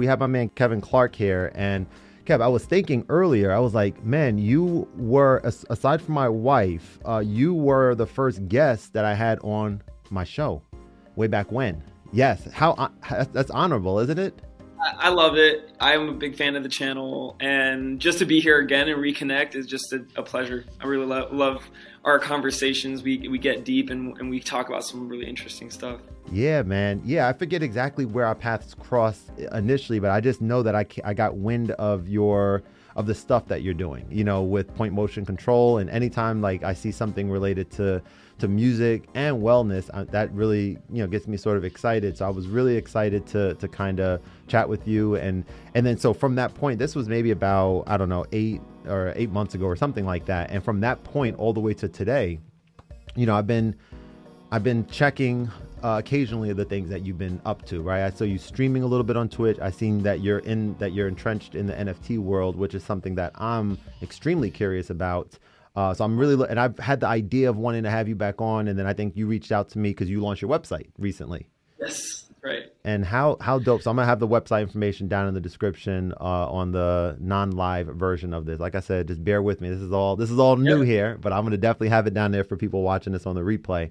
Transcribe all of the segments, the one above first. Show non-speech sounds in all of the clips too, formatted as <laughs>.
We have my man Kevin Clark here, and Kev, I was thinking earlier. I was like, man, you were aside from my wife, uh, you were the first guest that I had on my show way back when. Yes, how uh, that's honorable, isn't it? I love it. I'm a big fan of the channel, and just to be here again and reconnect is just a, a pleasure. I really lo- love our conversations. We we get deep and, and we talk about some really interesting stuff. Yeah, man. Yeah, I forget exactly where our paths crossed initially, but I just know that I I got wind of your of the stuff that you're doing. You know, with point motion control, and anytime like I see something related to to music and wellness, uh, that really you know gets me sort of excited. So I was really excited to to kind of chat with you, and and then so from that point, this was maybe about I don't know eight or eight months ago or something like that, and from that point all the way to today, you know I've been I've been checking uh, occasionally the things that you've been up to, right? I saw you streaming a little bit on Twitch. I seen that you're in that you're entrenched in the NFT world, which is something that I'm extremely curious about. Uh, so I'm really, and I've had the idea of wanting to have you back on, and then I think you reached out to me because you launched your website recently. Yes, right. And how how dope! So I'm gonna have the website information down in the description uh, on the non-live version of this. Like I said, just bear with me. This is all this is all new here, but I'm gonna definitely have it down there for people watching this on the replay.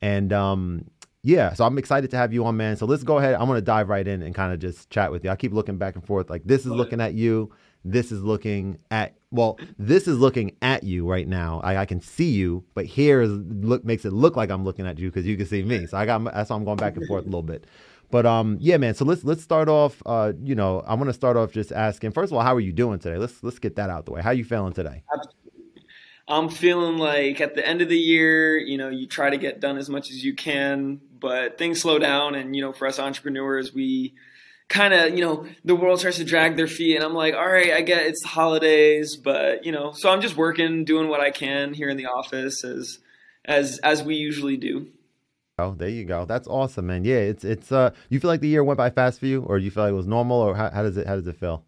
And um, yeah, so I'm excited to have you on, man. So let's go ahead. I'm gonna dive right in and kind of just chat with you. I keep looking back and forth. Like this is looking at you this is looking at well this is looking at you right now. I, I can see you but here is look makes it look like i'm looking at you because you can see me. So i got that's why i'm going back and forth a little bit. But um yeah man so let's let's start off uh you know i'm gonna start off just asking first of all how are you doing today? Let's let's get that out the way. How you feeling today? I'm feeling like at the end of the year you know you try to get done as much as you can but things slow down and you know for us entrepreneurs we kind of you know the world starts to drag their feet and i'm like all right i get it's the holidays but you know so i'm just working doing what i can here in the office as as as we usually do. Oh there you go. That's awesome man. Yeah it's it's uh you feel like the year went by fast for you or do you feel like it was normal or how, how does it how does it feel?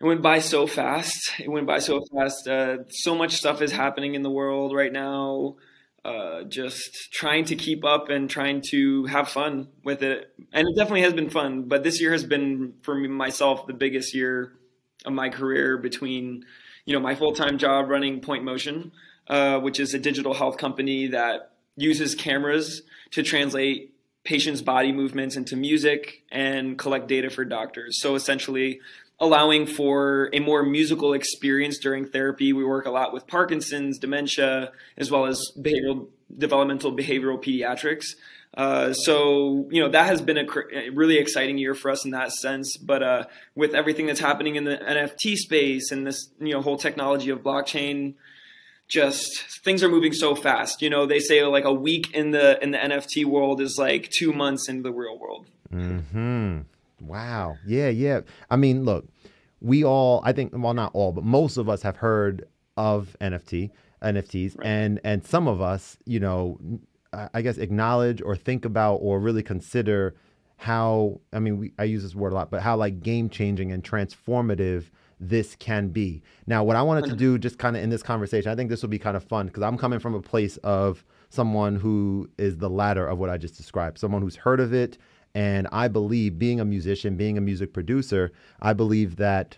It went by so fast. It went by so fast. Uh, so much stuff is happening in the world right now uh, just trying to keep up and trying to have fun with it. And it definitely has been fun. But this year has been for me, myself the biggest year of my career between, you know, my full time job running Point Motion, uh, which is a digital health company that uses cameras to translate patients' body movements into music and collect data for doctors. So essentially, allowing for a more musical experience during therapy. We work a lot with Parkinson's, dementia, as well as behavioral developmental behavioral pediatrics. Uh, so you know that has been a, cr- a, really exciting year for us in that sense. But uh, with everything that's happening in the NFT space and this you know whole technology of blockchain, just things are moving so fast. You know they say like a week in the in the NFT world is like two months in the real world. Hmm. Wow. Yeah, yeah. I mean, look, we all, I think, well, not all, but most of us have heard of NFT, NFTs, right. and and some of us, you know, I guess acknowledge or think about or really consider how. I mean, we, I use this word a lot, but how like game changing and transformative this can be. Now, what I wanted to do, just kind of in this conversation, I think this will be kind of fun because I'm coming from a place of someone who is the latter of what I just described, someone who's heard of it and I believe, being a musician, being a music producer, I believe that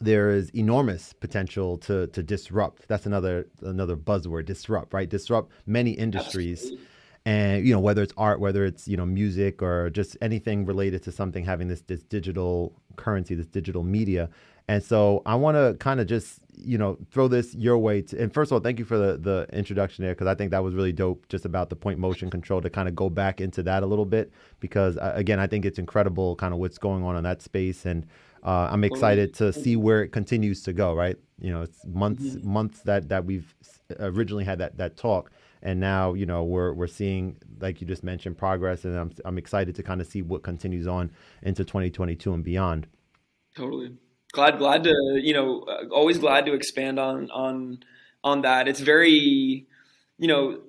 there is enormous potential to to disrupt. That's another another buzzword, disrupt, right? Disrupt many industries. Absolutely. And you know whether it's art, whether it's you know music or just anything related to something having this this digital currency, this digital media. And so I want to kind of just you know throw this your way. To, and first of all, thank you for the the introduction there because I think that was really dope. Just about the point motion control to kind of go back into that a little bit because uh, again I think it's incredible kind of what's going on in that space and. Uh, I'm excited to see where it continues to go. Right, you know, it's months mm-hmm. months that that we've originally had that that talk, and now you know we're we're seeing like you just mentioned progress, and I'm I'm excited to kind of see what continues on into 2022 and beyond. Totally glad glad to you know uh, always glad to expand on on on that it's very you know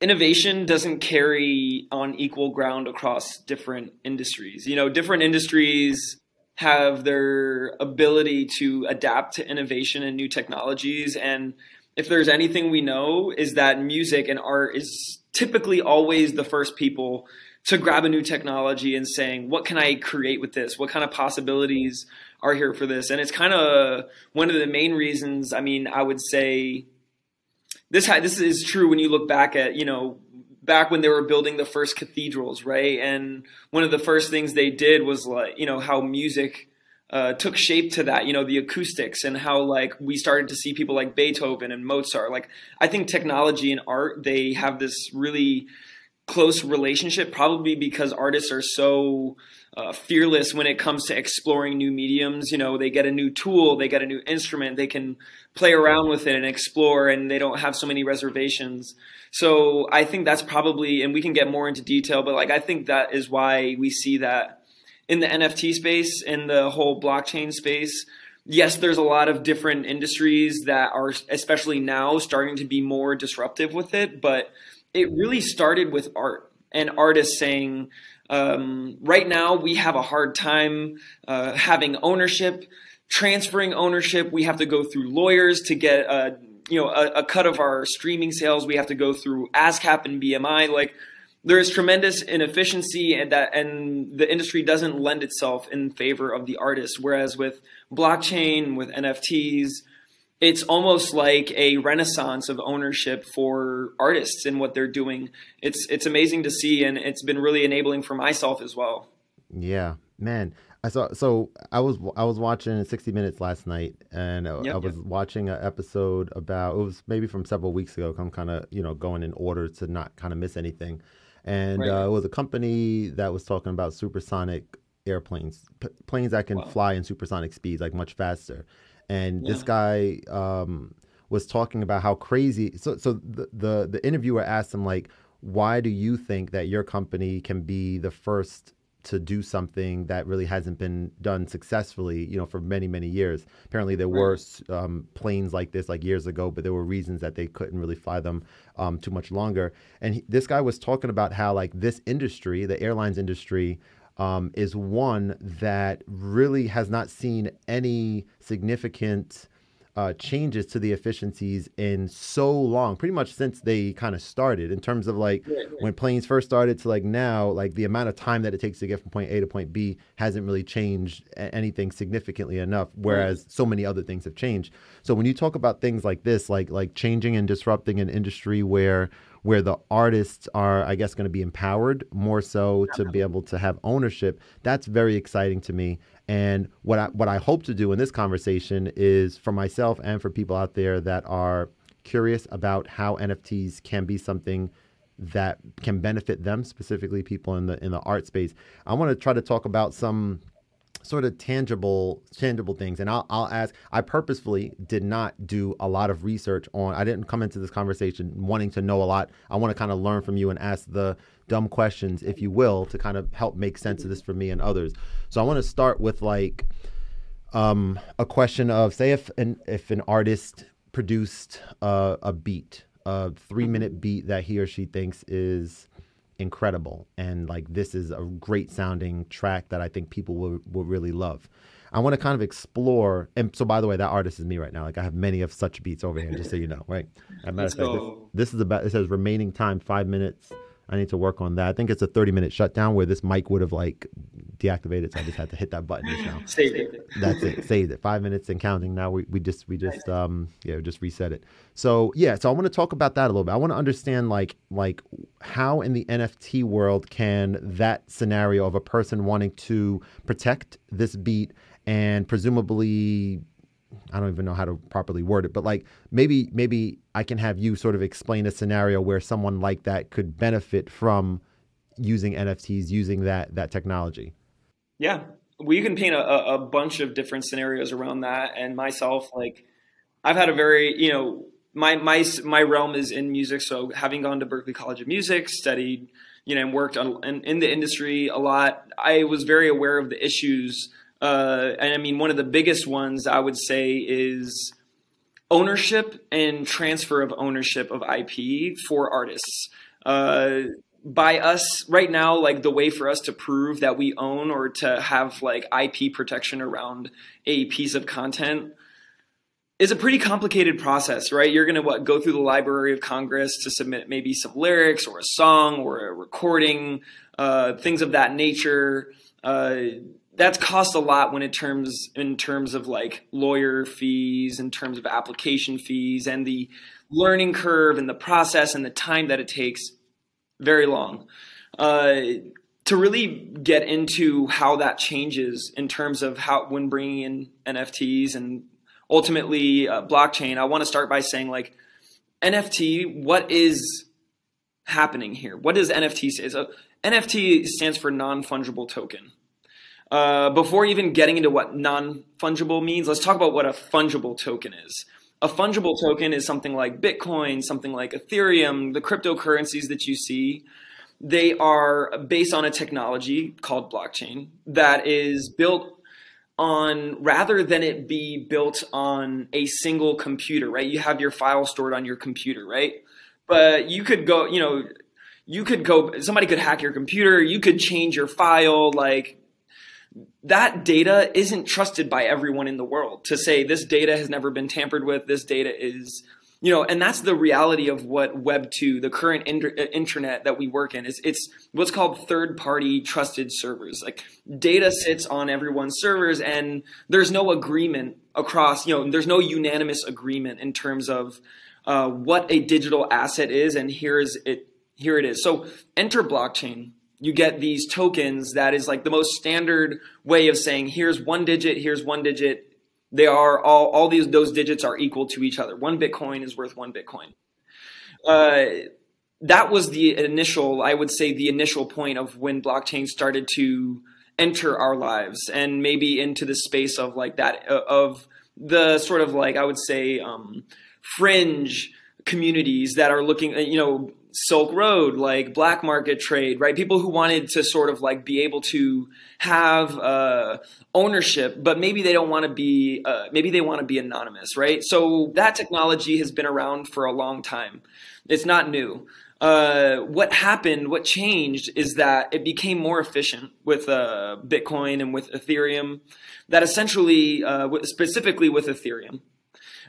innovation doesn't carry on equal ground across different industries you know different industries have their ability to adapt to innovation and new technologies and if there's anything we know is that music and art is typically always the first people to grab a new technology and saying, what can I create with this? What kind of possibilities are here for this? And it's kind of one of the main reasons. I mean, I would say this this is true when you look back at you know back when they were building the first cathedrals, right? And one of the first things they did was like you know how music. Uh, took shape to that, you know, the acoustics and how like we started to see people like Beethoven and Mozart. Like I think technology and art, they have this really close relationship, probably because artists are so uh, fearless when it comes to exploring new mediums. You know, they get a new tool, they get a new instrument, they can play around with it and explore, and they don't have so many reservations. So I think that's probably, and we can get more into detail, but like I think that is why we see that in the NFT space, in the whole blockchain space. Yes, there's a lot of different industries that are, especially now, starting to be more disruptive with it, but it really started with art and artists saying, um, right now we have a hard time uh, having ownership, transferring ownership. We have to go through lawyers to get a, you know a, a cut of our streaming sales. We have to go through ASCAP and BMI. Like there is tremendous inefficiency and that and the industry doesn't lend itself in favor of the artist. Whereas with blockchain, with NFTs, it's almost like a renaissance of ownership for artists and what they're doing. It's it's amazing to see, and it's been really enabling for myself as well. Yeah, man. I saw. So I was I was watching 60 Minutes last night, and yep, I was yep. watching an episode about. It was maybe from several weeks ago. I'm kind of you know going in order to not kind of miss anything, and right. uh, it was a company that was talking about supersonic airplanes, p- planes that can wow. fly in supersonic speeds, like much faster and yeah. this guy um, was talking about how crazy. So, so the, the the interviewer asked him like, "Why do you think that your company can be the first to do something that really hasn't been done successfully, you know, for many, many years. Apparently, there were um, planes like this like years ago, but there were reasons that they couldn't really fly them um, too much longer. And he, this guy was talking about how like this industry, the airlines industry, um, is one that really has not seen any significant uh, changes to the efficiencies in so long, pretty much since they kind of started. In terms of like yeah, yeah. when planes first started to like now, like the amount of time that it takes to get from point A to point B hasn't really changed anything significantly enough. Whereas so many other things have changed. So when you talk about things like this, like like changing and disrupting an industry where where the artists are, I guess, going to be empowered more so to be able to have ownership. That's very exciting to me. And what I what I hope to do in this conversation is for myself and for people out there that are curious about how NFTs can be something that can benefit them specifically people in the in the art space. I want to try to talk about some sort of tangible tangible things and I'll, I'll ask i purposefully did not do a lot of research on i didn't come into this conversation wanting to know a lot i want to kind of learn from you and ask the dumb questions if you will to kind of help make sense of this for me and others so i want to start with like um, a question of say if an if an artist produced uh, a beat a three minute beat that he or she thinks is incredible and like this is a great sounding track that I think people will will really love. I want to kind of explore and so by the way that artist is me right now. Like I have many of such beats over here just so you know, right? As matter of fact, this, this is about it says remaining time 5 minutes. I need to work on that. I think it's a 30 minute shutdown where this mic would have like deactivated, so I just had to hit that button just now. Saved it. That's it. Saved it. Five minutes and counting. Now we, we just we just um yeah just reset it. So yeah, so I want to talk about that a little bit. I want to understand like like how in the NFT world can that scenario of a person wanting to protect this beat and presumably I don't even know how to properly word it, but like maybe maybe I can have you sort of explain a scenario where someone like that could benefit from using NFTs, using that that technology. Yeah, we can paint a, a bunch of different scenarios around that. And myself, like, I've had a very, you know, my my my realm is in music. So having gone to Berklee College of Music, studied, you know, and worked on in, in the industry a lot, I was very aware of the issues. Uh, and I mean, one of the biggest ones I would say is ownership and transfer of ownership of IP for artists. Uh, by us right now like the way for us to prove that we own or to have like ip protection around a piece of content is a pretty complicated process right you're going to what go through the library of congress to submit maybe some lyrics or a song or a recording uh, things of that nature. Uh, that's cost a lot when it terms in terms of like lawyer fees, in terms of application fees, and the learning curve and the process and the time that it takes. Very long. Uh, to really get into how that changes in terms of how when bringing in NFTs and ultimately uh, blockchain, I want to start by saying like NFT, what is happening here? What does NFT say? So NFT stands for non fungible token. Uh, before even getting into what non fungible means, let's talk about what a fungible token is. A fungible token is something like Bitcoin, something like Ethereum, the cryptocurrencies that you see. They are based on a technology called blockchain that is built on rather than it be built on a single computer, right? You have your file stored on your computer, right? But you could go, you know, you could go, somebody could hack your computer, you could change your file, like that data isn't trusted by everyone in the world to say this data has never been tampered with, this data is you know and that's the reality of what web 2 the current inter- uh, internet that we work in is it's what's called third party trusted servers. Like data sits on everyone's servers and there's no agreement across you know there's no unanimous agreement in terms of uh, what a digital asset is and here is it here it is. So enter blockchain you get these tokens that is like the most standard way of saying here's one digit here's one digit they are all all these those digits are equal to each other. One Bitcoin is worth one Bitcoin. Uh, that was the initial, I would say, the initial point of when blockchain started to enter our lives and maybe into the space of like that uh, of the sort of like I would say um, fringe communities that are looking, you know, Silk Road, like black market trade, right? People who wanted to sort of like be able to have uh, ownership, but maybe they don't want to be, uh, maybe they want to be anonymous, right? So that technology has been around for a long time. It's not new. Uh, what happened, what changed is that it became more efficient with uh, Bitcoin and with Ethereum. That essentially, uh, specifically with Ethereum,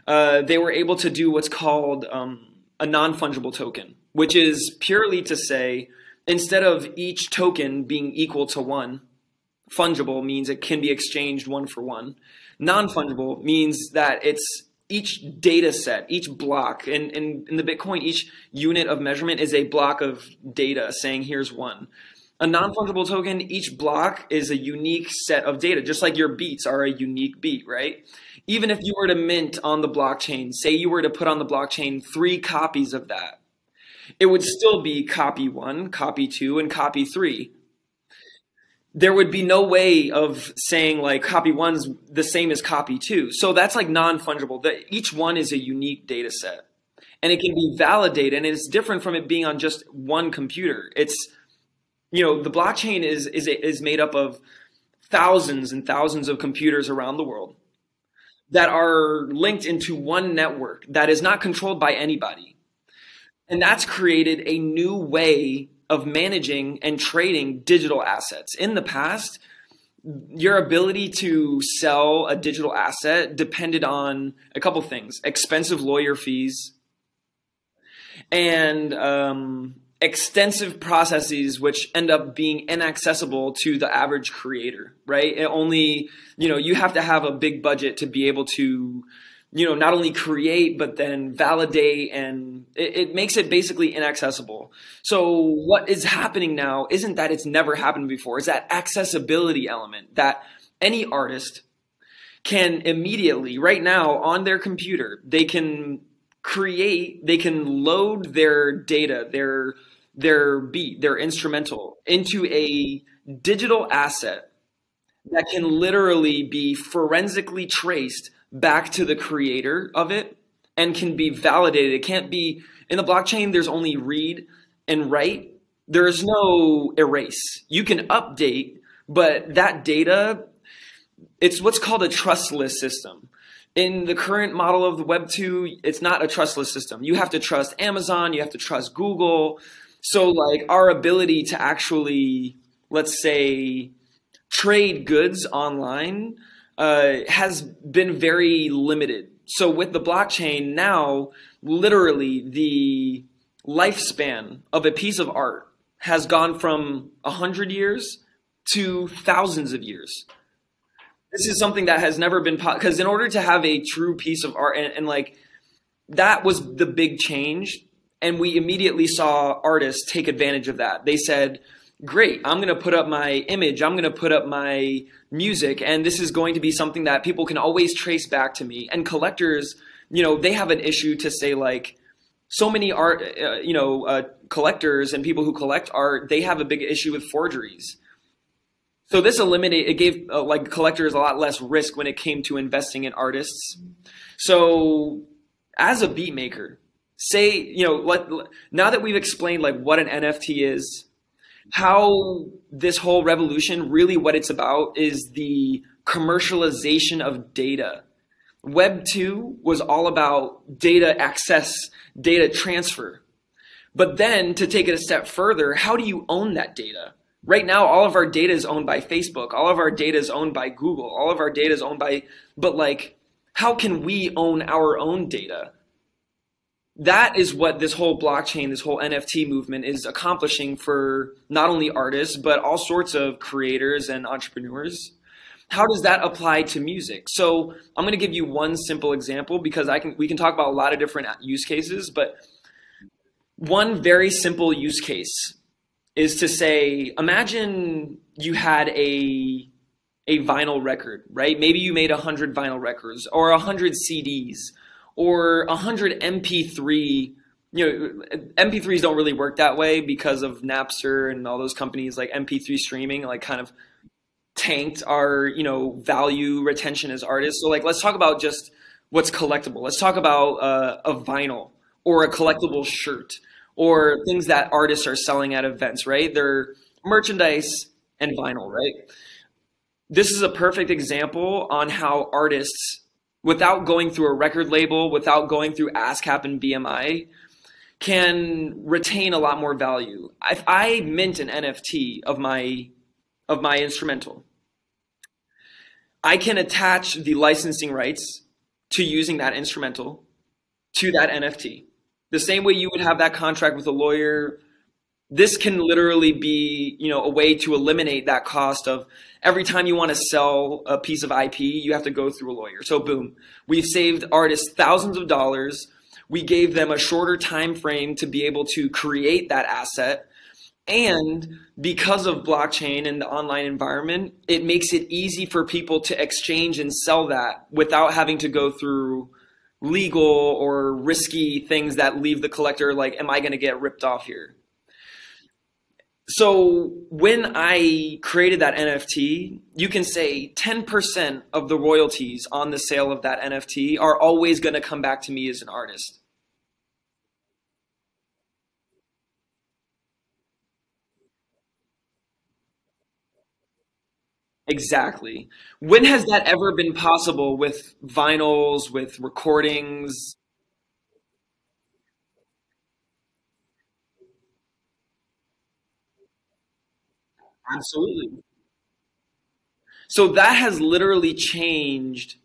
uh, they were able to do what's called um, a non fungible token which is purely to say instead of each token being equal to one, fungible means it can be exchanged one for one. Non fungible means that it's each data set, each block, in, in, in the Bitcoin, each unit of measurement is a block of data saying here's one. A non fungible token, each block is a unique set of data, just like your beats are a unique beat, right? Even if you were to mint on the blockchain, say you were to put on the blockchain three copies of that, it would still be copy one, copy two, and copy three. There would be no way of saying like copy one's the same as copy two. So that's like non fungible. That each one is a unique data set, and it can be validated, and it's different from it being on just one computer. It's you know the blockchain is is is made up of thousands and thousands of computers around the world that are linked into one network that is not controlled by anybody and that's created a new way of managing and trading digital assets. In the past, your ability to sell a digital asset depended on a couple things expensive lawyer fees and um, extensive processes which end up being inaccessible to the average creator right it only you know you have to have a big budget to be able to you know, not only create, but then validate and it, it, makes it basically inaccessible. So what is happening now isn't that it's never happened before. It's that accessibility element that any artist can immediately, right now on their computer, they can create, they can load their data, their, their beat, their instrumental into a digital asset that can literally be forensically traced back to the creator of it and can be validated. It can't be in the blockchain, there's only read and write. There's no erase. You can update, but that data, it's what's called a trustless system. In the current model of the Web 2, it's not a trustless system. You have to trust Amazon, you have to trust Google. So, like, our ability to actually, let's say, trade goods online uh, has been very limited. So with the blockchain now, literally the lifespan of a piece of art has gone from 100 years to thousands of years. This is something that has never been because in order to have a true piece of art and, and like that was the big change and we immediately saw artists take advantage of that. They said, "Great, I'm going to put up my image, I'm going to put up my music and this is going to be something that people can always trace back to me." And collectors, you know, they have an issue to say like so many art, uh, you know, uh, collectors and people who collect art, they have a big issue with forgeries. So this eliminated it gave uh, like collectors a lot less risk when it came to investing in artists. So as a beat maker, say you know let, now that we've explained like what an NFT is, how this whole revolution really what it's about is the commercialization of data. Web 2 was all about data access, data transfer. But then to take it a step further, how do you own that data? Right now, all of our data is owned by Facebook. All of our data is owned by Google. All of our data is owned by, but like, how can we own our own data? That is what this whole blockchain, this whole NFT movement is accomplishing for not only artists, but all sorts of creators and entrepreneurs. How does that apply to music? So I'm going to give you one simple example because I can, we can talk about a lot of different use cases, but one very simple use case is to say, imagine you had a a vinyl record, right? Maybe you made a hundred vinyl records or a hundred CDs or a hundred MP3. You know, MP3s don't really work that way because of Napster and all those companies like MP3 streaming, like kind of tanked our you know value retention as artists. So like, let's talk about just what's collectible. Let's talk about uh, a vinyl or a collectible shirt or things that artists are selling at events, right? They're merchandise and vinyl, right? This is a perfect example on how artists, without going through a record label, without going through ASCAP and BMI, can retain a lot more value. If I mint an NFT of my of my instrumental, I can attach the licensing rights to using that instrumental to that NFT. The same way you would have that contract with a lawyer, this can literally be, you know, a way to eliminate that cost of every time you want to sell a piece of IP, you have to go through a lawyer. So boom, we've saved artists thousands of dollars. We gave them a shorter time frame to be able to create that asset. And because of blockchain and the online environment, it makes it easy for people to exchange and sell that without having to go through legal or risky things that leave the collector like, am I going to get ripped off here? So when I created that NFT, you can say 10% of the royalties on the sale of that NFT are always going to come back to me as an artist. Exactly. When has that ever been possible with vinyls, with recordings? Absolutely. So that has literally changed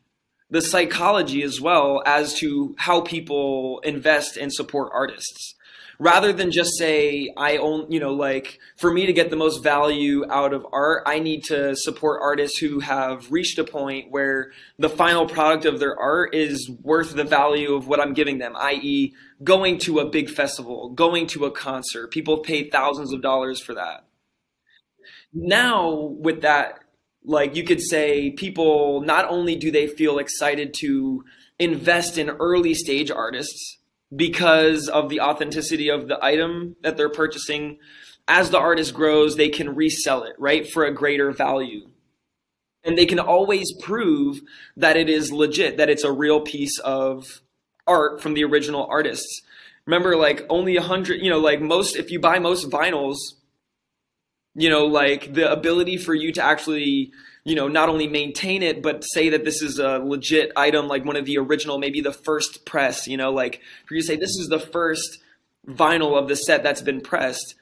the psychology as well as to how people invest and support artists. Rather than just say i own you know like for me to get the most value out of art i need to support artists who have reached a point where the final product of their art is worth the value of what i'm giving them i.e going to a big festival going to a concert. People pay thousands of dollars for that now with that like you could say people not only do they feel excited to invest in early stage artists because of the authenticity of the item that they're purchasing. As the artist grows, they can resell it, right, for a greater value. And they can always prove that it is legit, that it's a real piece of art from the original artists. Remember, like only a hundred, you know, like most, if you buy most vinyls, you know, like the ability for you to actually you know, not only maintain it, but say that this is a legit item, like one of the original, maybe the first press, you know, like for you to say this is the first vinyl of the set that's been pressed.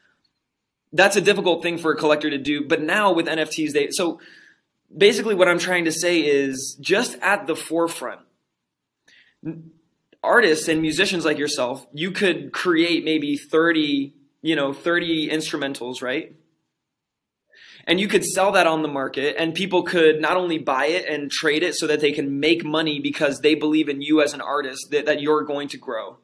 That's a difficult thing for a collector to do. But now with NFTs, they, so basically what I'm trying to say is just at the forefront, artists and musicians like yourself, you could create maybe 30 you know, 30 instrumentals, right? And you could sell that on the market and people could not only buy it and trade it so that they can make money because they believe in you as an artist that, that you're going to grow.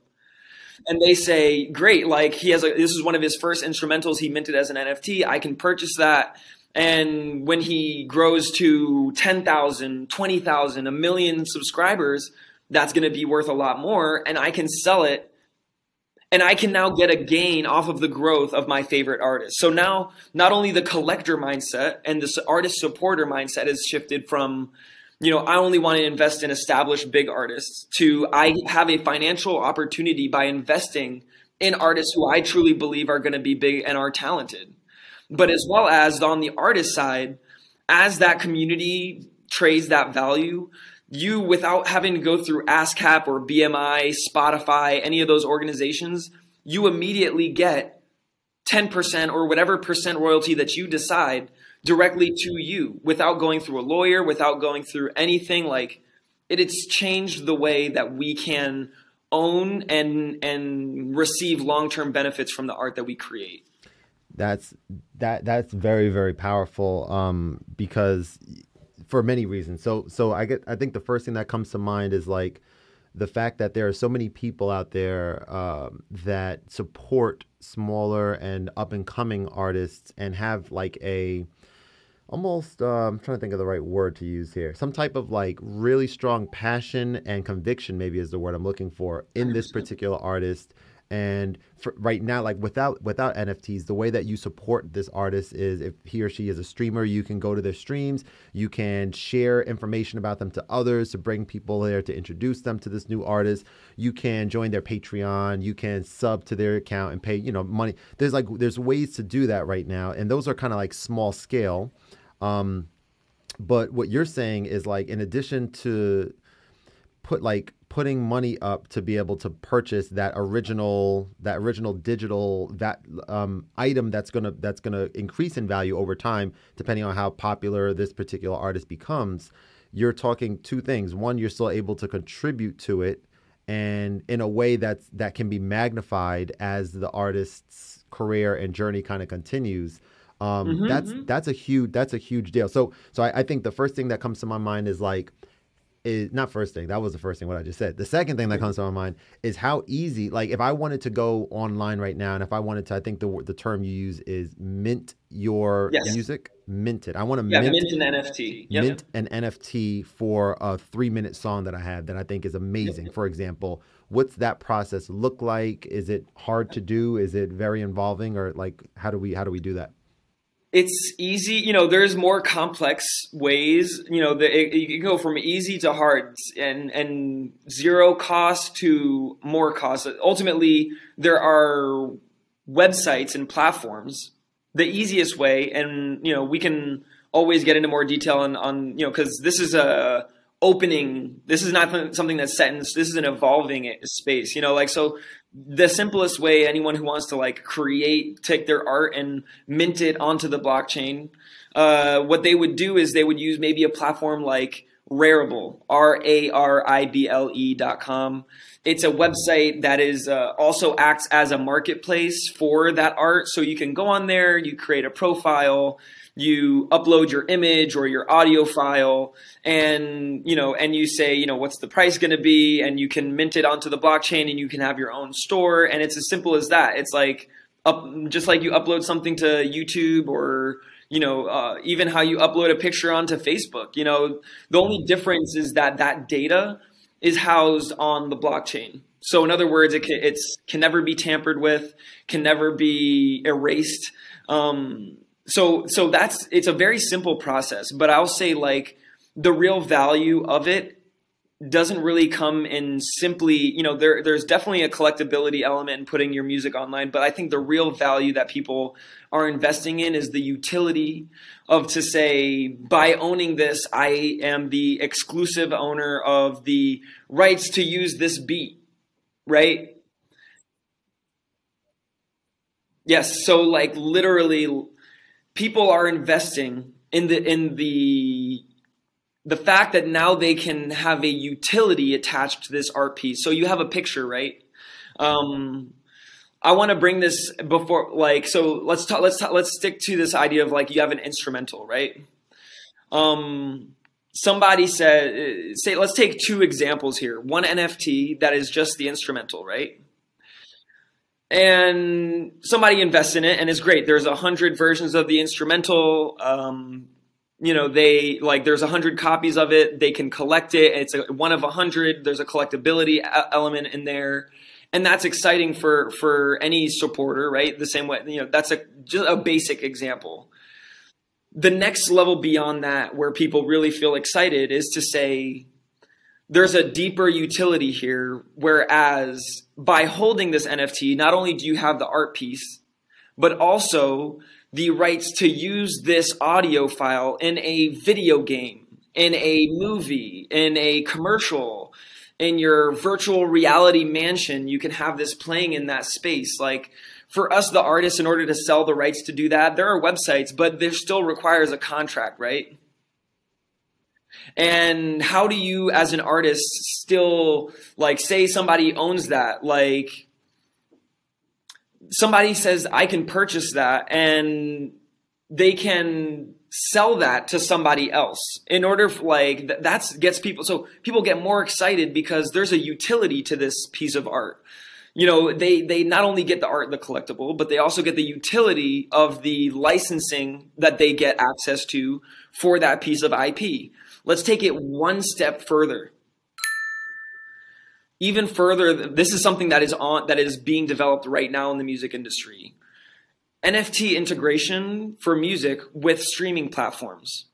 And they say, great, like he has a, this is one of his first instrumentals he minted as an NFT. I can purchase that. And when he grows to 10,000, 20,000, a million subscribers, that's going to be worth a lot more. And I can sell it and I can now get a gain off of the growth of my favorite artist. So now, not only the collector mindset and the artist supporter mindset has shifted from, you know, I only want to invest in established big artists to I have a financial opportunity by investing in artists who I truly believe are going to be big and are talented. But as well as on the artist side, as that community trades that value, you without having to go through ASCAP or BMI, Spotify, any of those organizations, you immediately get 10% or whatever percent royalty that you decide directly to you without going through a lawyer, without going through anything like it, it's changed the way that we can own and and receive long-term benefits from the art that we create. That's that that's very very powerful um because for many reasons. So so I get I think the first thing that comes to mind is like the fact that there are so many people out there um, that support smaller and up and coming artists and have like a almost uh, I'm trying to think of the right word to use here. Some type of like really strong passion and conviction maybe is the word I'm looking for in this particular artist and right now like without without nfts the way that you support this artist is if he or she is a streamer you can go to their streams. You can share information about them to others to bring people there to introduce them to this new artist. You can join their patreon. You can sub to their account and pay you know money. There's like there's ways to do that right now and those are kind of like small scale. Um but what you're saying is like in addition to put like putting money up to be able to purchase that original that original digital that um, item that's gonna that's gonna increase in value over time depending on how popular this particular artist becomes. You're talking two things. One you're still able to contribute to it and in a way that's that can be magnified as the artist's career and journey kind of continues. Um, mm-hmm, that's mm-hmm. that's a huge that's a huge deal. So so I, I think the first thing that comes to my mind is like is not first thing. That was the first thing what I just said. The second thing that comes to my mind is how easy. Like if I wanted to go online right now, and if I wanted to, I think the the term you use is mint your yes. music. Mint it. I want to yeah, mint, mint an NFT. Yep. Mint an NFT for a three minute song that I have that I think is amazing. Yep. For example, what's that process look like? Is it hard to do? Is it very involving, or like how do we how do we do that? It's easy you know there's more complex ways you know it, you can go from easy to hard and and zero cost to more cost. Ultimately there are websites and platforms the easiest way and you know we can always get into more detail on, on you know because this is a opening. This is not something that's set in this is an evolving space you know like so the simplest way anyone who wants to like create take their art and mint it onto the blockchain uh, what they would do is they would use maybe a platform like Rarible, R A R I B L E dot com. It's a website that is uh, also acts as a marketplace for that art. So you can go on there, you create a profile, you upload your image or your audio file and you know and you say you know what's the price going to be? And you can mint it onto the blockchain and you can have your own store. And it's as simple as that. It's like up just like you upload something to youtube or you know uh, even how you upload a picture onto facebook you know the only difference is that that data is housed on the blockchain. So in other words it can, it's can never be tampered with can never be erased. Um, so so that's it's a very simple process but i'll say like the real value of it doesn't really come in simply you know there there's definitely a collectability element in putting your music online but i think the real value that people are investing in is the utility of to say by owning this i am the exclusive owner of the rights to use this beat right? Yes so like literally people are investing in the in the the fact that now they can have a utility attached to this art piece. So you have a picture, right? Um, I want to bring this before, like, so let's talk. Let's talk, let's stick to this idea of like you have an instrumental, right? Um, somebody said, say, let's take two examples here. One NFT that is just the instrumental, right? And somebody invests in it, and it's great. There's a hundred versions of the instrumental. Um, you know, they like there's a hundred copies of it. They can collect it. It's a, one of a hundred. There's a collectability element in there and that's exciting for for any supporter, right? The same way, you know, that's a just a basic example. The next level beyond that, where people really feel excited, is to say there's a deeper utility here. Whereas by holding this NFT, not only do you have the art piece, but also the rights to use this audio file in a video game, in a movie, in a commercial, in your virtual reality mansion, you can have this playing in that space. Like for us, the artists, in order to sell the rights to do that, there are websites, but there still requires a contract, right? And how do you, as an artist, still like say somebody owns that? Like somebody says, I can purchase that, and they can sell that to somebody else. In order for, like that's gets people so people get more excited because there's a utility to this piece of art. You know they they not only get the art the collectible but they also get the utility of the licensing that they get access to for that piece of ip let's take it one step further even further this is something that is on that is being developed right now in the music industry NFT integration for music with streaming platforms.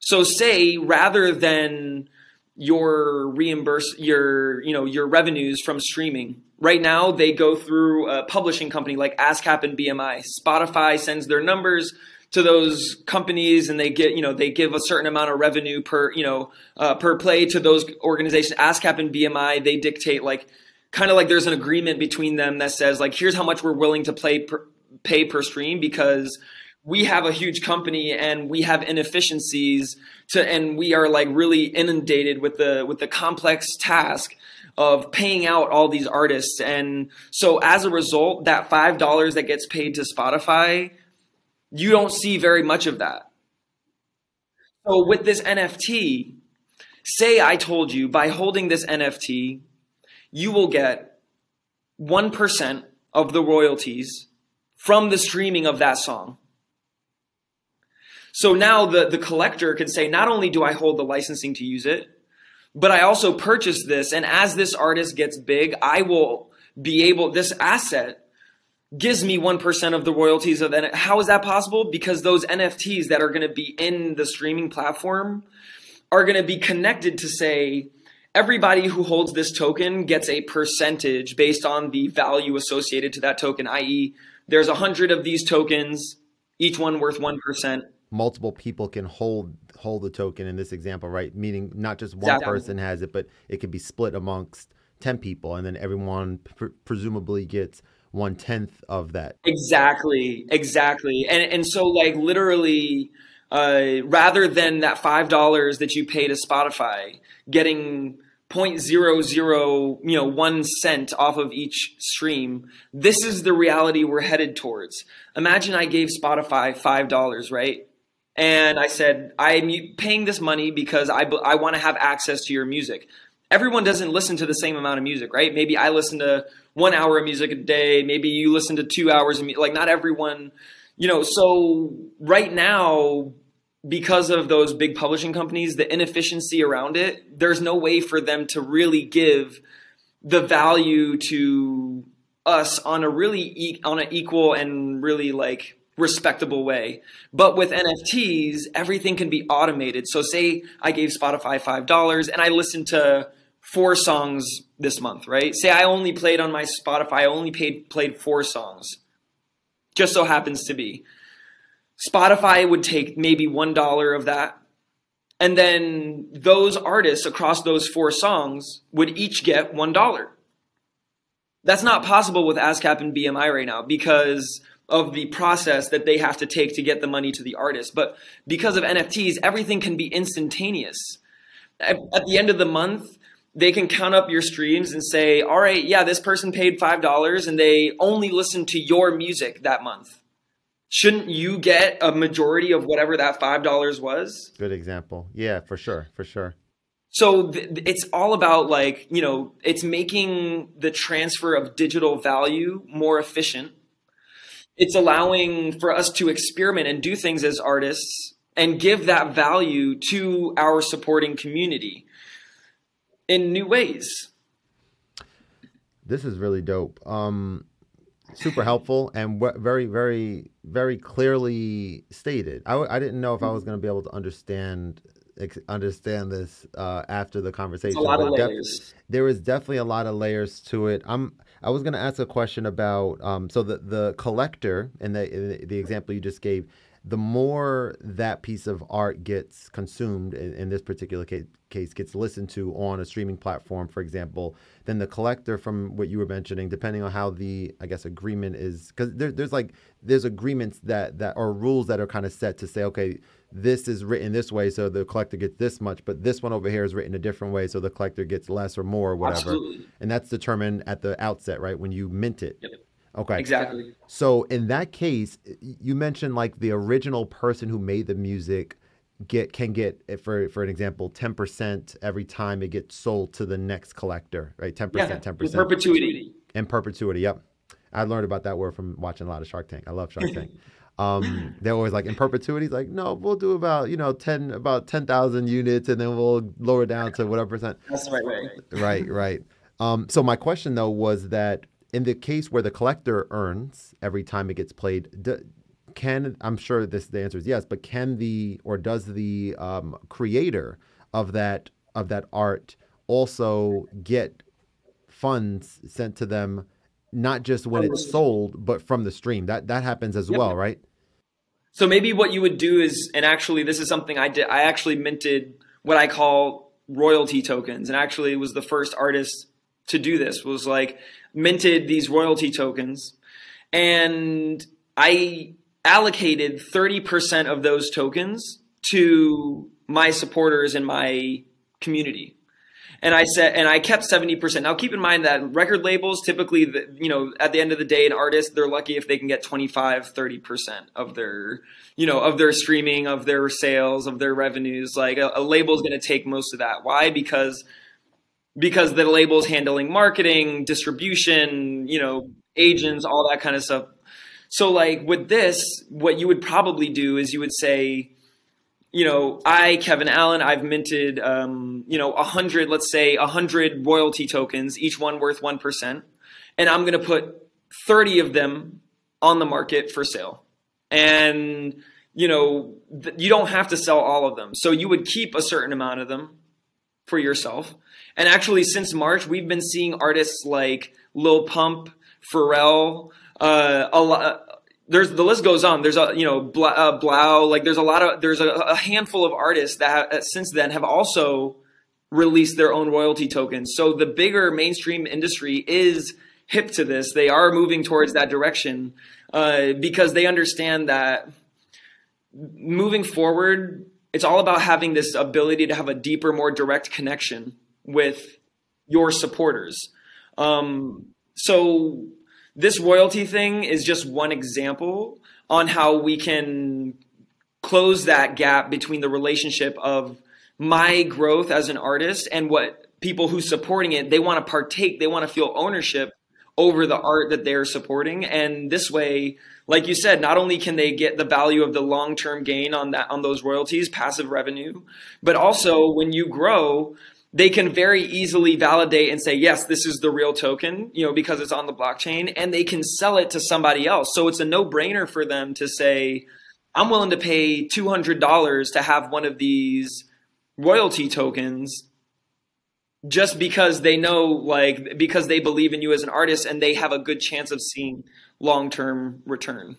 So say rather than your reimburse your you know your revenues from streaming right now they go through a publishing company like ASCAP and BMI. Spotify sends their numbers to those companies and they get you know they give a certain amount of revenue per you know uh, per play to those organizations. ASCAP and BMI they dictate like kind of like there's an agreement between them that says like here's how much we're willing to play per, pay per stream because we have a huge company and we have inefficiencies to and we are like really inundated with the with the complex task of paying out all these artists. And so as a result that $5 that gets paid to Spotify you don't see very much of that so with this NFT say I told you by holding this NFT you will get 1% of the royalties from the streaming of that song. So now the, the collector can say, not only do I hold the licensing to use it, but I also purchase this. And as this artist gets big, I will be able, this asset gives me 1% of the royalties of it. How is that possible? Because those NFTs that are going to be in the streaming platform are going to be connected to say, everybody who holds this token gets a percentage based on the value associated to that token, i.e., there's a hundred of these tokens, each one worth one percent. Multiple people can hold hold the token in this example, right? Meaning not just one exactly. person has it, but it could be split amongst ten people, and then everyone pr- presumably gets one tenth of that. Exactly, exactly, and and so like literally, uh, rather than that five dollars that you pay to Spotify, getting 0.00 you know 1 cent off of each stream this is the reality we're headed towards. Imagine i gave spotify $5 right? And i said i'm paying this money because i, I want to have access to your music. Everyone doesn't listen to the same amount of music right? Maybe i listen to one hour of music a day maybe you listen to two hours of music like not everyone you know so right now because of those big publishing companies, the inefficiency around it, there's no way for them to really give the value to us on a really e- on an equal and really like respectable way. But with NFTs, everything can be automated. So say I gave Spotify $5 and I listened to four songs this month, right? Say I only played on my Spotify, I only paid played four songs. Just so happens to be. Spotify would take maybe $1 of that. And then those artists across those four songs would each get $1. That's not possible with ASCAP and BMI right now because of the process that they have to take to get the money to the artist. But because of NFTs, everything can be instantaneous. At, the end of the month, they can count up your streams and say, all right, yeah, this person paid $5 and they only listened to your music that month. Shouldn't you get a majority of whatever that $5 was? Good example. Yeah, for sure. For sure. So th- it's all about like, you know, it's making the transfer of digital value more efficient. It's allowing for us to experiment and do things as artists and give that value to our supporting community in new ways. This is really dope. Um, super helpful and w- very, very, very clearly stated. I w- I didn't know if I was going to be able to understand ex- understand this uh, after the conversation. It's a lot of def- layers. there is definitely a lot of layers to it. I'm. I was going to ask a question about um, so the the collector and the the example you just gave. The more that piece of art gets consumed, in, in this particular case, case, gets listened to on a streaming platform, for example, then the collector, from what you were mentioning, depending on how the I guess agreement is, because there, there's like there's agreements that that or rules that are kind of set to say, okay, this is written this way, so the collector gets this much, but this one over here is written a different way, so the collector gets less or more, or whatever. Absolutely. And that's determined at the outset, right? When you mint it. Yep. Okay. Exactly. So in that case, you mentioned like the original person who made the music get can get for for an example 10% every time it gets sold to the next collector, right? 10%, Yeah. 10%. In perpetuity. In perpetuity. Yep. I learned about that word from watching a lot of Shark Tank. I love Shark Tank. <laughs> Um, they're always like in perpetuity. It's like, no, we'll do about you know ten about ten thousand units, and then we'll lower down to whatever percent. That's the right way. Right, right. Um, so my question though was that in the case where the collector earns every time it gets played, d- can I'm sure this the answer is yes, but can the or does the um, creator of that of that art also get funds sent to them, not just when it's sold, but from the stream? That that happens as well, right? So maybe what you would do is, and actually, this is something I did. I actually minted what I call royalty tokens, and actually was the first artist to do this. Was like minted these royalty tokens, and I allocated thirty percent of those tokens to my supporters in my community. And I said, and I kept 70%. Now keep in mind that record labels typically, the, you know, at the end of the day, an artist, they're lucky if they can get 25, 30% of their, you know, of their streaming, of their sales, of their revenues. Like a, a label is going to take most of that. Why? Because, because the label's handling marketing, distribution, you know, agents, all that kind of stuff. So like with this, what you would probably do is you would say, you know, I, Kevin Allen, I've minted, um, you know, a hundred, let's say a hundred royalty tokens, each one worth 1%. And I'm going to put 30 of them on the market for sale. And, you know, th- you don't have to sell all of them. So you would keep a certain amount of them for yourself. And actually, since March, we've been seeing artists like Lil Pump, Pharrell, uh, a lot, there's the list goes on. There's a you know Bla, uh, 3LAU like there's a lot of there's a, a handful of artists that have, since then have also released their own royalty tokens. So the bigger mainstream industry is hip to this. They are moving towards that direction uh, because they understand that moving forward, it's all about having this ability to have a deeper, more direct connection with your supporters. Um, so this royalty thing is just one example on how we can close that gap between the relationship of my growth as an artist and what people who supporting it they want to partake they want to feel ownership over the art that they're supporting and this way like you said not only can they get the value of the long-term gain on that on those royalties passive revenue but also when you grow they can very easily validate and say, yes, this is the real token, you know, because it's on the blockchain and they can sell it to somebody else. So it's a no brainer for them to say, I'm willing to pay $200 to have one of these royalty tokens just because they know, like, because they believe in you as an artist and they have a good chance of seeing long term return.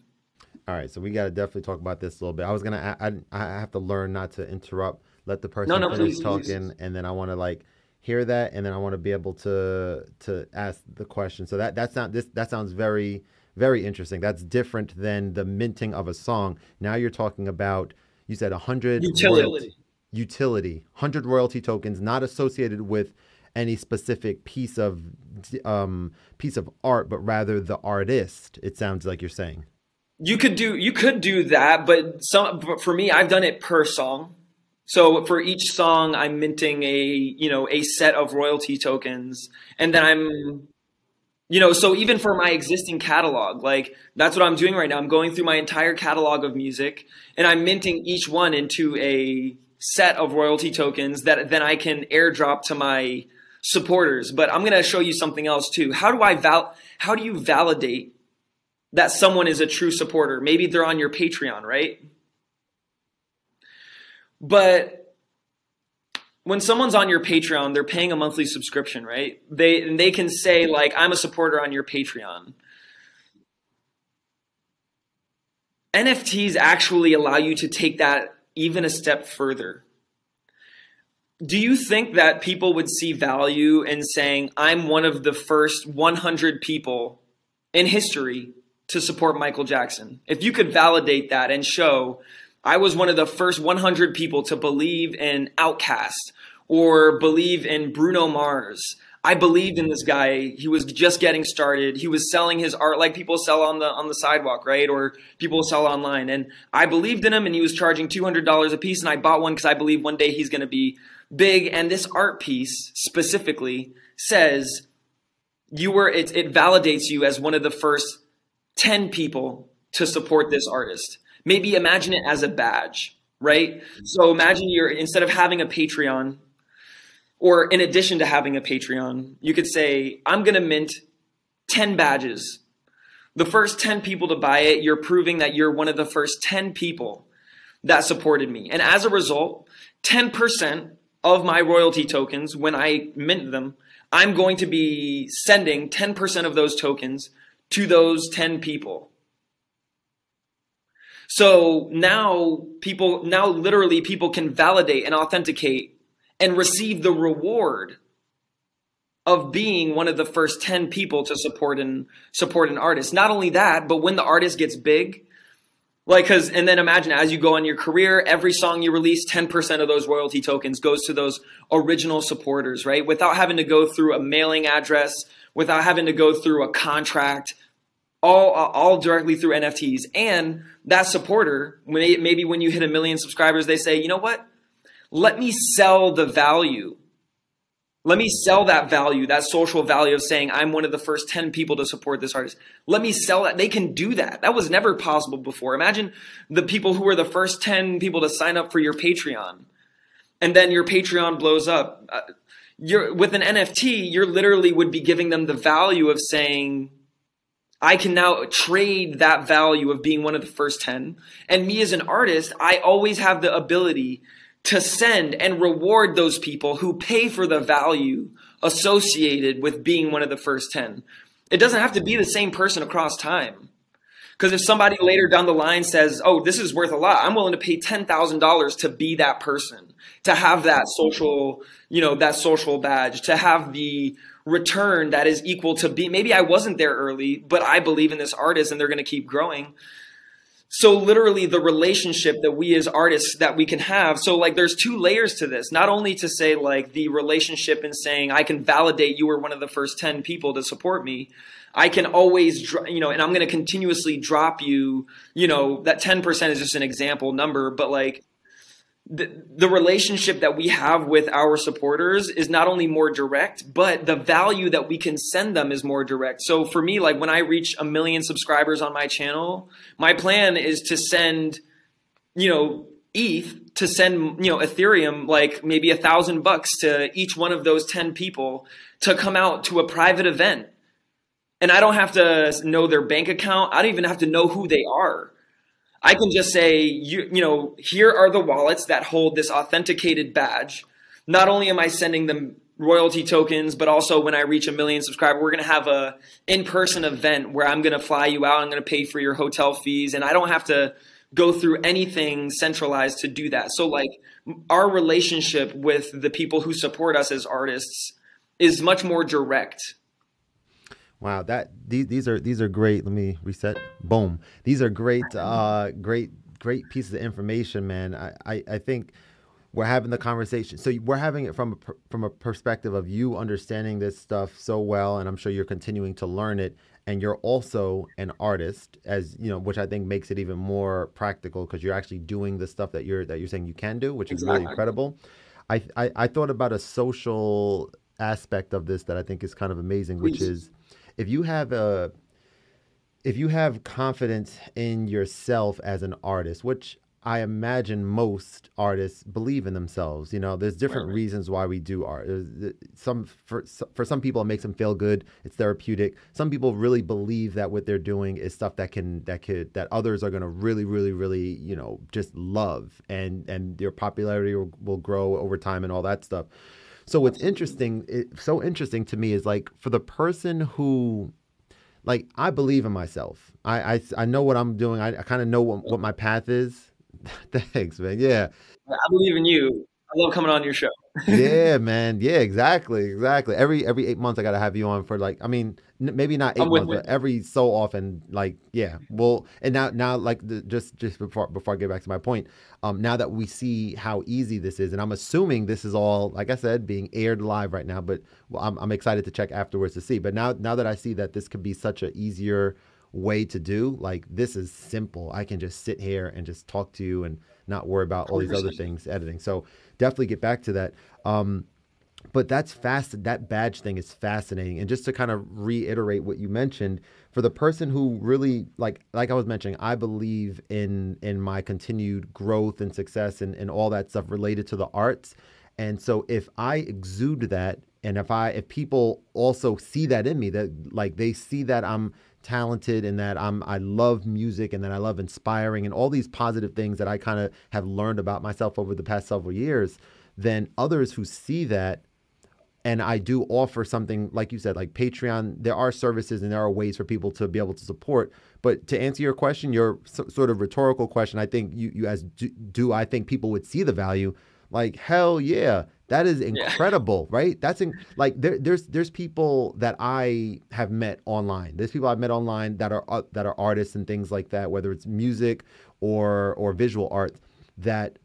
All right, so we got to definitely talk about this a little bit. I was gonna, I, I, I have to learn not to interrupt let the person No, no, finish please, talking please. and then I want to like hear that and then I want to be able to to ask the question. So that that sound this that sounds very very interesting. That's different than the minting of a song. Now you're talking about you said 100 Utility. Utility, 100 royalty tokens not associated with any specific piece of um, piece of art, but rather the artist. It sounds like you're saying. You could do you could do that, but some but for me, I've done it per song. So for each song, I'm minting a you know a set of royalty tokens, and then I'm you know so even for my existing catalog like that's what i'm doing right now i'm going through my entire catalog of music and i'm minting each one into a set of royalty tokens that then i can airdrop to my supporters but i'm going to show you something else too how do i val how do you validate that someone is a true supporter maybe they're on your patreon right but when someone's on your Patreon, they're paying a monthly subscription, right? They and they can say like I'm a supporter on your Patreon. NFTs actually allow you to take that even a step further. Do you think that people would see value in saying I'm one of the first 100 people in history to support Michael Jackson? If you could validate that and show I was one of the first 100 people to believe in Outkast or believe in Bruno Mars. I believed in this guy. He was just getting started. He was selling his art like people sell on the on the sidewalk, right? Or people sell online. And I believed in him and he was charging $200 a piece and I bought one cuz I believe one day he's going to be big and this art piece specifically says you were it, it validates you as one of the first 10 people to support this artist. Maybe imagine it as a badge, right? So imagine you're instead of having a Patreon or in addition to having a Patreon, you could say, I'm going to mint 10 badges. The first 10 people to buy it, you're proving that you're one of the first 10 people that supported me. And as a result, 10% of my royalty tokens, when I mint them, I'm going to be sending 10% of those tokens to those 10 people. So now people, now literally people can validate and authenticate and receive the reward of being one of the first 10 people to support and support an artist. Not only that, but when the artist gets big, like cuz and then imagine as you go on your career, every song you release, 10% of those royalty tokens goes to those original supporters, right? Without having to go through a mailing address, without having to go through a contract, all all directly through NFTs. And that supporter, maybe when you hit a million subscribers, they say, "You know what? Let me sell the value. Let me sell that value, that social value of saying I'm one of the first 10 people to support this artist. Let me sell that. They can do that. That was never possible before. Imagine the people who were the first 10 people to sign up for your Patreon. And then your Patreon blows up. Uh, you're with an NFT, you're literally would be giving them the value of saying I can now trade that value of being one of the first 10. And me as an artist, I always have the ability to send and reward those people who pay for the value associated with being one of the first 10. It doesn't have to be the same person across time. Because if somebody later down the line says, oh, this is worth a lot, I'm willing to pay $10,000 to be that person, to have that social, you know, that social badge, to have the return that is equal to be, maybe I wasn't there early, but I believe in this artist and they're going to keep growing so literally the relationship that we as artists that we can have. So like there's two layers to this. Not only to say like the relationship and saying i can validate you were one of the first 10 people to support me. I can always you know and i'm going to continuously drop you you know that 10% is just an example number but like the, the relationship that we have with our supporters is not only more direct, but the value that we can send them is more direct. So for me, like when I reach a million subscribers on my channel, my plan is to send, you know, ETH to send, you know, Ethereum like maybe a thousand bucks to each one of those 10 people to come out to a private event. And I don't have to know their bank account. I don't even have to know who they are. I can just say, you, you know, here are the wallets that hold this authenticated badge. Not only am I sending them royalty tokens, but also when I reach a million subscribers, we're going to have a in-person event where I'm going to fly you out. I'm going to pay for your hotel fees and I don't have to go through anything centralized to do that. So like our relationship with the people who support us as artists is much more direct Wow, that these these are these are great. Let me reset. Boom. These are great, uh, great, great pieces of information, man. I, I, I think we're having the conversation. So we're having it from a, from a perspective of you understanding this stuff so well, and I'm sure you're continuing to learn it. And you're also an artist, as you know, which I think makes it even more practical because you're actually doing the stuff that you're that you're saying you can do, which exactly. is really incredible. I, I I thought about a social aspect of this that I think is kind of amazing, Please. which is if you have a if you have confidence in yourself as an artist, which I imagine most artists believe in themselves. You know, there's different right. reasons why we do art. There's some for for some people it makes them feel good. It's therapeutic. Some people really believe that what they're doing is stuff that can that could that others are going to really really really you know just love and and their popularity will, will grow over time and all that stuff. So what's interesting, it, so interesting to me is like for the person who like I believe in myself. I I, I know what I'm doing. I, I kind of know what, what my path is <laughs> Thanks, man. Yeah. I believe in you. I love coming on your show. yeah, <laughs> man. Yeah, exactly, exactly. Every every eight months, I gotta have you on for like. I mean, maybe not 8 months, but every so often. Like, yeah. Well, and now now like the, just just before before I get back to my point, um, now that we see how easy this is, and I'm assuming this is all like I said being aired live right now, but well, I'm I'm excited to check afterwards to see. But now now that I see that this could be such an easier way to do. Like this is simple. I can just sit here and just talk to you and not worry about all these other things editing. So definitely get back to that. Um, but that's fast. That badge thing is fascinating. And just to kind of reiterate what you mentioned, for the person who really like, like I was mentioning, I believe in in my continued growth and success and, and all that stuff related to the arts. And so if I exude that, and if I if people also see that in me, that like they see that I'm talented and that I'm I love music and that I love inspiring and all these positive things that I kind of have learned about myself over the past several years, then others who see that and I do offer something like you said, like Patreon. There are services and there are ways for people to be able to support. But to answer your question, your sort of rhetorical question, I think you, you as do, do I think people would see the value? Like hell yeah, that is incredible, yeah. right? That's in, like there, there's there's people that I have met online. There's people I've met online that are uh, that are artists and things like that, whether it's music or or visual art. That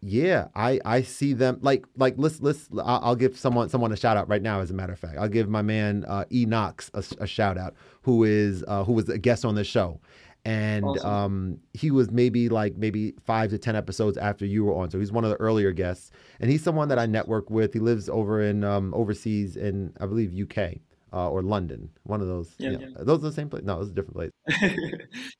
yeah, I I see them like like let's let's I'll give someone someone a shout out right now. As a matter of fact, I'll give my man uh, E Knox a, a shout out, who is uh, who was a guest on the show and awesome. um, he was maybe like maybe five to ten episodes after you were on. So he's one of the earlier guests, and he's someone that I network with. He lives over in um, overseas in I believe UK uh, or London, one of those. Yeah, yeah. those are the same place. No, it's a different place. <laughs>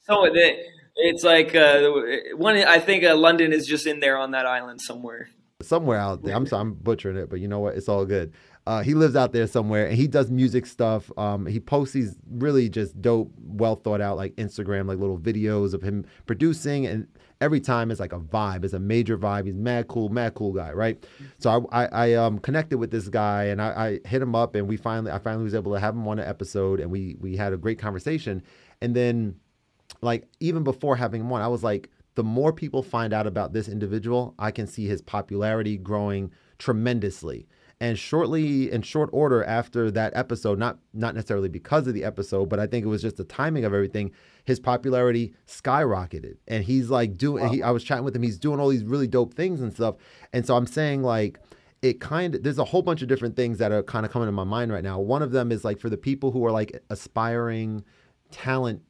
so it, it's like uh, one. I think uh, London is just in there on that island somewhere. Somewhere out there. I'm sorry, I'm butchering it, but you know what? It's all good. Uh, he lives out there somewhere and he does music stuff. Um, he posts these really just dope, well thought out like Instagram, like little videos of him producing. And every time it's like a vibe. It's a major vibe. He's mad cool, mad cool guy, right? So I, I, I um, connected with this guy and I, I, hit him up and we finally, I finally was able to have him on an episode and we, we had a great conversation. And then like even before having him on, I was like, the more people find out about this individual, I can see his popularity growing tremendously. And shortly, in short order after that episode, not not necessarily because of the episode, but I think it was just the timing of everything. His popularity skyrocketed, and he's like doing. Wow. He, I was chatting with him. He's doing all these really dope things and stuff. And so I'm saying like it kind of there's a whole bunch of different things that are kind of coming to my mind right now. One of them is like for the people who are like aspiring talent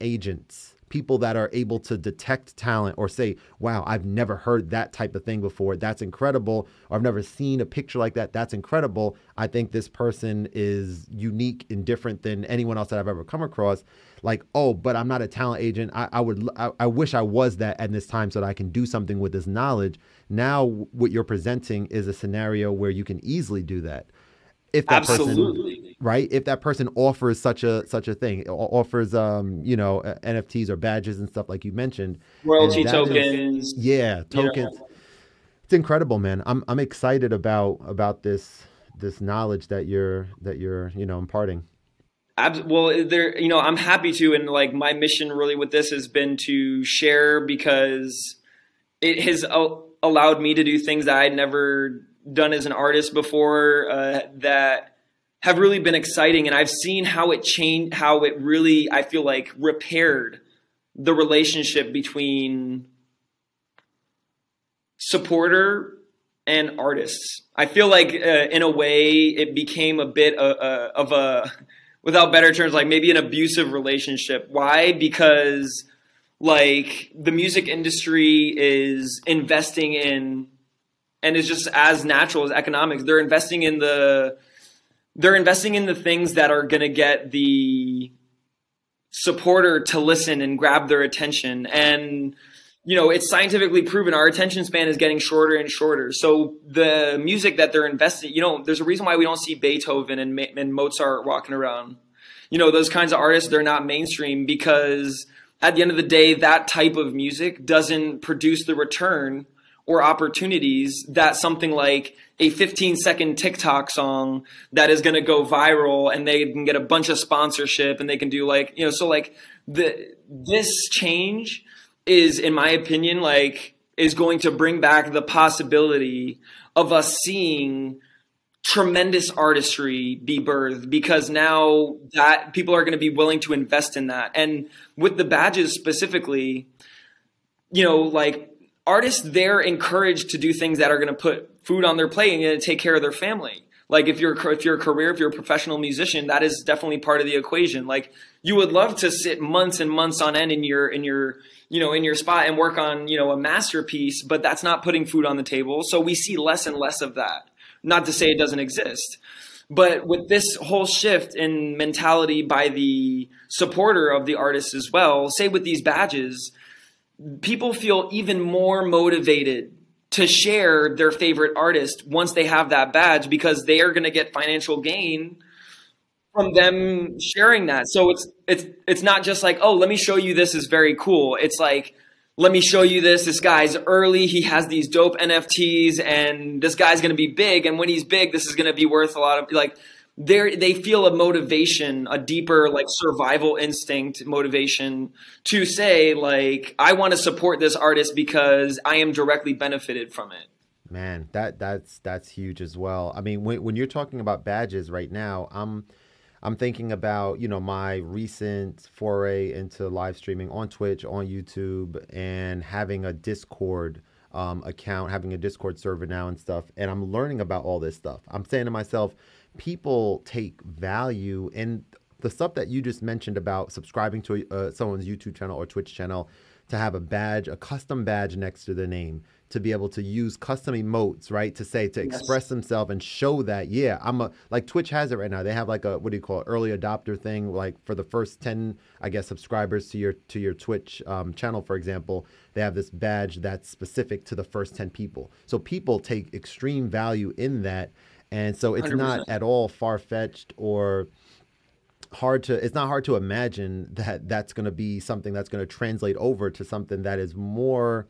agents people that are able to detect talent or say, wow, I've never heard that type of thing before. That's incredible. Or I've never seen a picture like that. That's incredible. I think this person is unique and different than anyone else that I've ever come across. Like, oh, but I'm not a talent agent. I, I would, I, I wish I was that at this time so that I can do something with this knowledge. Now, what you're presenting is a scenario where you can easily do that if that Absolutely. person right if that person offers such a such a thing offers um you know nfts or badges and stuff like you mentioned royalty tokens is, yeah tokens you know. it's incredible man i'm i'm excited about about this this knowledge that you're that you're you know imparting well there you know i'm happy to and like my mission really with this has been to share because it has allowed me to do things that i'd never done as an artist before uh, that have really been exciting, and I've seen how it changed, how it really I feel like repaired the relationship between supporter and artists. I feel like uh, in a way it became a bit uh, uh, of a, without better terms, like maybe an abusive relationship. Why? Because like the music industry is investing in and is just as natural as economics. They're investing in the they're investing in the things that are going to get the supporter to listen and grab their attention and you know, it's scientifically proven our attention span is getting shorter and shorter. So the music that they're investing, you know, there's a reason why we don't see Beethoven and, and Mozart walking around. You know, those kinds of artists, they're not mainstream because at the end of the day, that type of music doesn't produce the return or opportunities that something like a 15 second TikTok song that is going to go viral and they can get a bunch of sponsorship and they can do like, you know, so like the, this change is, in my opinion, like is going to bring back the possibility of us seeing tremendous artistry be birthed because now that people are going to be willing to invest in that. And with the badges specifically, you know, like artists, they're encouraged to do things that are going to put food on their plate and going to take care of their family. Like if you're if you're a career, if you're a professional musician, that is definitely part of the equation. Like you would love to sit months and months on end in your in your you know in your spot and work on you know a masterpiece, but that's not putting food on the table. So we see less and less of that. Not to say it doesn't exist, but with this whole shift in mentality by the supporter of the artist as well, say with these badges, people feel even more motivated to share their favorite artist once they have that badge because they are going to get financial gain from them sharing that. So it's it's it's not just like, "Oh, let me show you this is very cool." It's like, "Let me show you this. This guy's early. He has these dope NFTs and this guy's going to be big and when he's big, this is going to be worth a lot of like they they feel a motivation, a deeper like survival instinct motivation to say like I want to support this artist because I am directly benefited from it. Man, that that's that's huge as well. I mean, when when you're talking about badges right now, I'm I'm thinking about you know my recent foray into live streaming on Twitch, on YouTube, and having a Discord um, account, having a Discord server now and stuff. And I'm learning about all this stuff. I'm saying to myself, people take value in the stuff that you just mentioned about subscribing to uh, someone's YouTube channel or Twitch channel to have a badge, a custom badge next to the name, to be able to use custom emotes, right? To say to yes. express themselves and show that, yeah, I'm a like Twitch has it right now. They have like a what do you call it, early adopter thing, like for the first ten, I guess, subscribers to your to your Twitch um, channel, for example, they have this badge that's specific to the first ten people. So people take extreme value in that and so it's 100%. not at all far fetched or hard to it's not hard to imagine that that's going to be something that's going to translate over to something that is more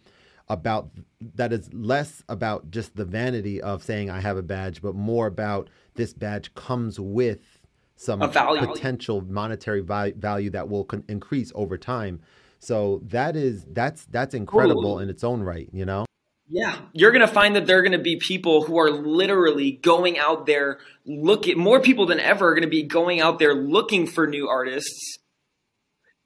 about that is less about just the vanity of saying I have a badge, but more about this badge comes with some potential monetary value that will con- increase over time. So that is that's that's incredible Ooh. in its own right, you know. Yeah, you're going to find that there are going to be people who are literally going out there looking more people than ever are going to be going out there looking for new artists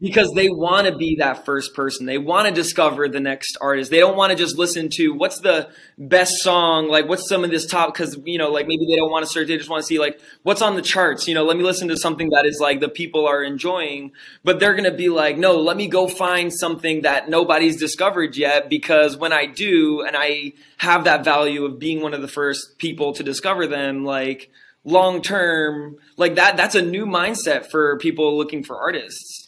because they want to be that first person. They want to discover the next artist. They don't want to just listen to what's the best song, like what's some of this top because you know, like maybe they don't want to search. They just want to see like what's on the charts. You know, let me listen to something that is like the people are enjoying. But they're gonna be like, no, let me go find something that nobody's discovered yet because when I do, and I have that value of being one of the first people to discover them, like long term, like that. That's a new mindset for people looking for artists.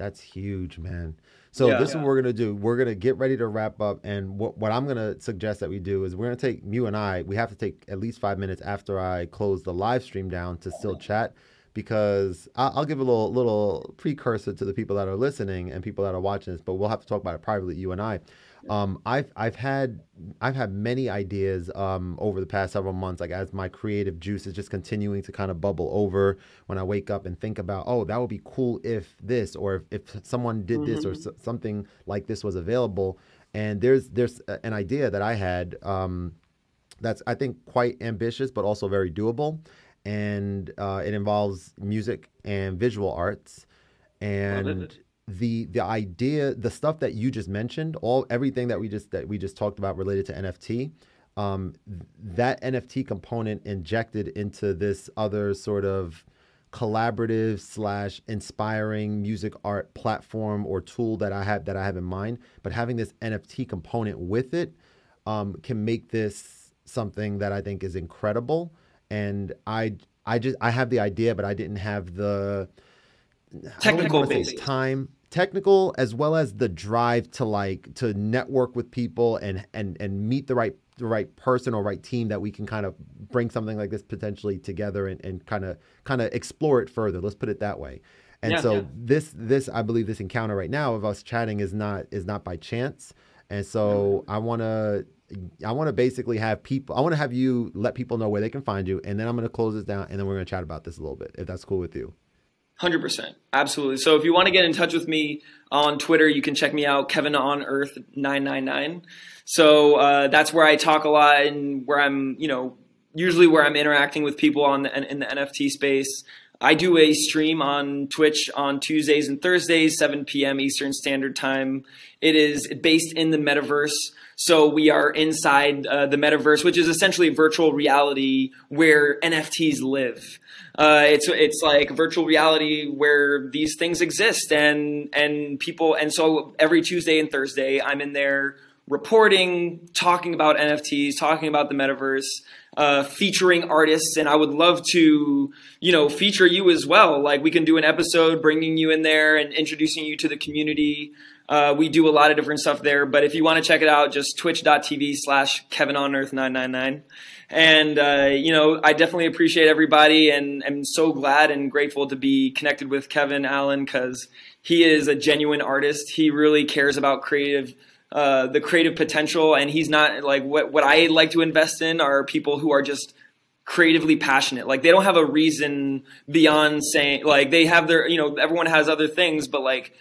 That's huge, man. So yeah, this yeah. is what we're gonna do. We're gonna get ready to wrap up, and what what I'm gonna suggest that we do is we're gonna take you and I. We have to take at least five minutes after I close the live stream down to still chat, because I'll, I'll give a little little precursor to the people that are listening and people that are watching this. But we'll have to talk about it privately, you and I. Um, I've I've had I've had many ideas um, over the past several months. Like as my creative juice is just continuing to kind of bubble over when I wake up and think about, oh, that would be cool if this or if, if someone did mm-hmm. this or mm-hmm. s- something like this was available. And there's there's an idea that I had um, that's I think quite ambitious but also very doable, and uh, it involves music and visual arts and the the idea, the stuff that you just mentioned, all everything that we just that we just talked about related to NFT, um, that NFT component injected into this other sort of collaborative slash inspiring music art platform or tool that I have that I have in mind, but having this NFT component with it um, can make this something that I think is incredible. And I I just I have the idea, but I didn't have the technical base time technical as well as the drive to like to network with people and and and meet the right the right person or right team that we can kind of bring something like this potentially together and, and kind of kind of explore it further let's put it that way and yeah, so yeah. this this i believe this encounter right now of us chatting is not is not by chance and so i want to I want to basically have people. I want to have you let people know where they can find you, and then I'm going to close this down, and then we're going to chat about this a little bit, if that's cool with you. Hundred percent, absolutely. So if you want to get in touch with me on Twitter, you can check me out, Kevin on Earth nine nine nine. So uh, that's where I talk a lot and where I'm, you know, usually where I'm interacting with people on the, in the NFT space. I do a stream on Twitch on Tuesdays and Thursdays, 7 p.m. Eastern Standard Time. It is based in the metaverse. So we are inside uh, the metaverse, which is essentially virtual reality where NFTs live. Uh, it's it's like virtual reality where these things exist, and and people, and so every Tuesday and Thursday, I'm in there reporting, talking about NFTs, talking about the metaverse, uh, featuring artists, and I would love to, you know, feature you as well. Like we can do an episode bringing you in there and introducing you to the community. Uh, we do a lot of different stuff there, but if you want to check it out, just twitch.tv slash Kevin on Earth 999. And, uh, you know, I definitely appreciate everybody and I'm so glad and grateful to be connected with Kevin Allen because he is a genuine artist. He really cares about creative, uh, the creative potential. And he's not like what, what I like to invest in are people who are just creatively passionate. Like they don't have a reason beyond saying, like they have their, you know, everyone has other things, but like,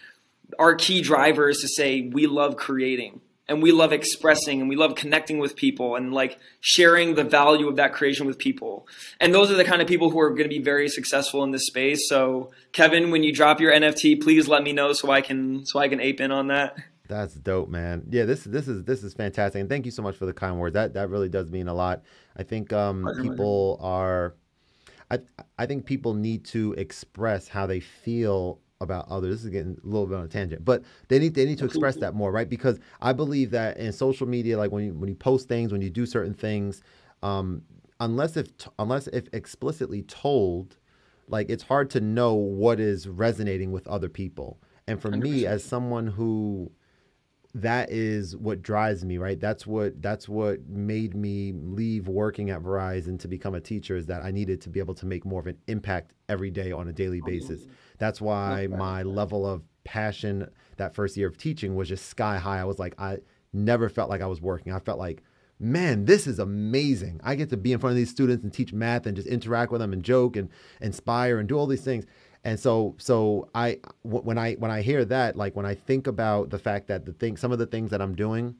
our key driver is to say we love creating and we love expressing and we love connecting with people and like sharing the value of that creation with people. And those are the kind of people who are going to be very successful in this space. So Kevin, when you drop your NFT, please let me know so I can so I can ape in on that. That's dope, man. Yeah, this this is this is fantastic, and thank you so much for the kind words. That that really does mean a lot. I think um, people are, I I think people need to express how they feel about others. This is getting a little bit on a tangent, but they need they need to express that more, right? Because I believe that in social media, like when you when you post things, when you do certain things, um, unless if unless if explicitly told, like it's hard to know what is resonating with other people. And for 100%. me, as someone who that is what drives me right? That's what that's what made me leave working at verizon to become a teacher is that i needed to be able to make more of an impact every day on a daily basis. Mm-hmm. That's why my level of passion that first year of teaching was just sky high. I was like i never felt like i was working. I felt like man this is amazing. I get to be in front of these students and teach math and just interact with them and joke and inspire and do all these things and so so I when I when I hear that like when I think about the fact that the thing some of the things that I'm doing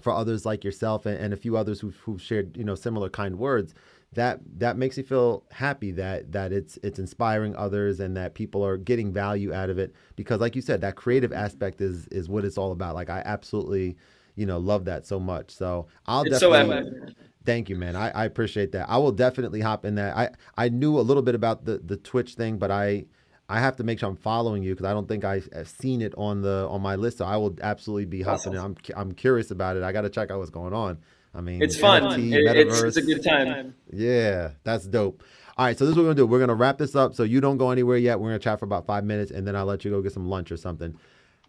for others like yourself and, and a few others who've, who've shared you know similar kind words that that makes me feel happy that that it's it's inspiring others and that people are getting value out of it because like you said that creative aspect is is what it's all about. Like I absolutely you know love that so much so I'll it's definitely so Thank you, man. I, I appreciate that. I will definitely hop in that. I, I knew a little bit about the, the Twitch thing, but I I have to make sure I'm following you because I don't think I've seen it on the on my list. So I will absolutely be hopping awesome. in. I'm I'm curious about it. I got to check out what's going on. I mean, it's fun. NFT, it, it's, it's, a good time. Yeah, that's dope. All right, so this is what we're gonna do. We're gonna wrap this up. So you don't go anywhere yet. We're gonna chat for about five minutes, and then I'll let you go get some lunch or something.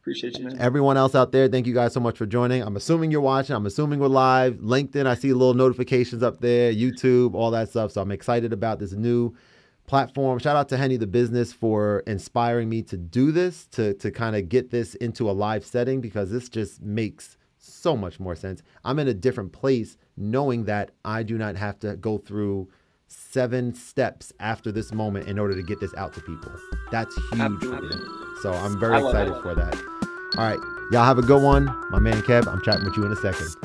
Appreciate you, man. Everyone else out there, thank you guys so much for joining. I'm assuming you're watching. I'm assuming we're live. LinkedIn, I see little notifications up there, YouTube, all that stuff. So I'm excited about this new platform. Shout out to Henny the business for inspiring me to do this, to to kind of get this into a live setting because this just makes so much more sense. I'm in a different place knowing that I do not have to go through seven steps after this moment in order to get this out to people. That's huge. Absolutely. So I'm very excited for that. All right. Y'all have a good one. My man Kev, I'm chatting with you in a second.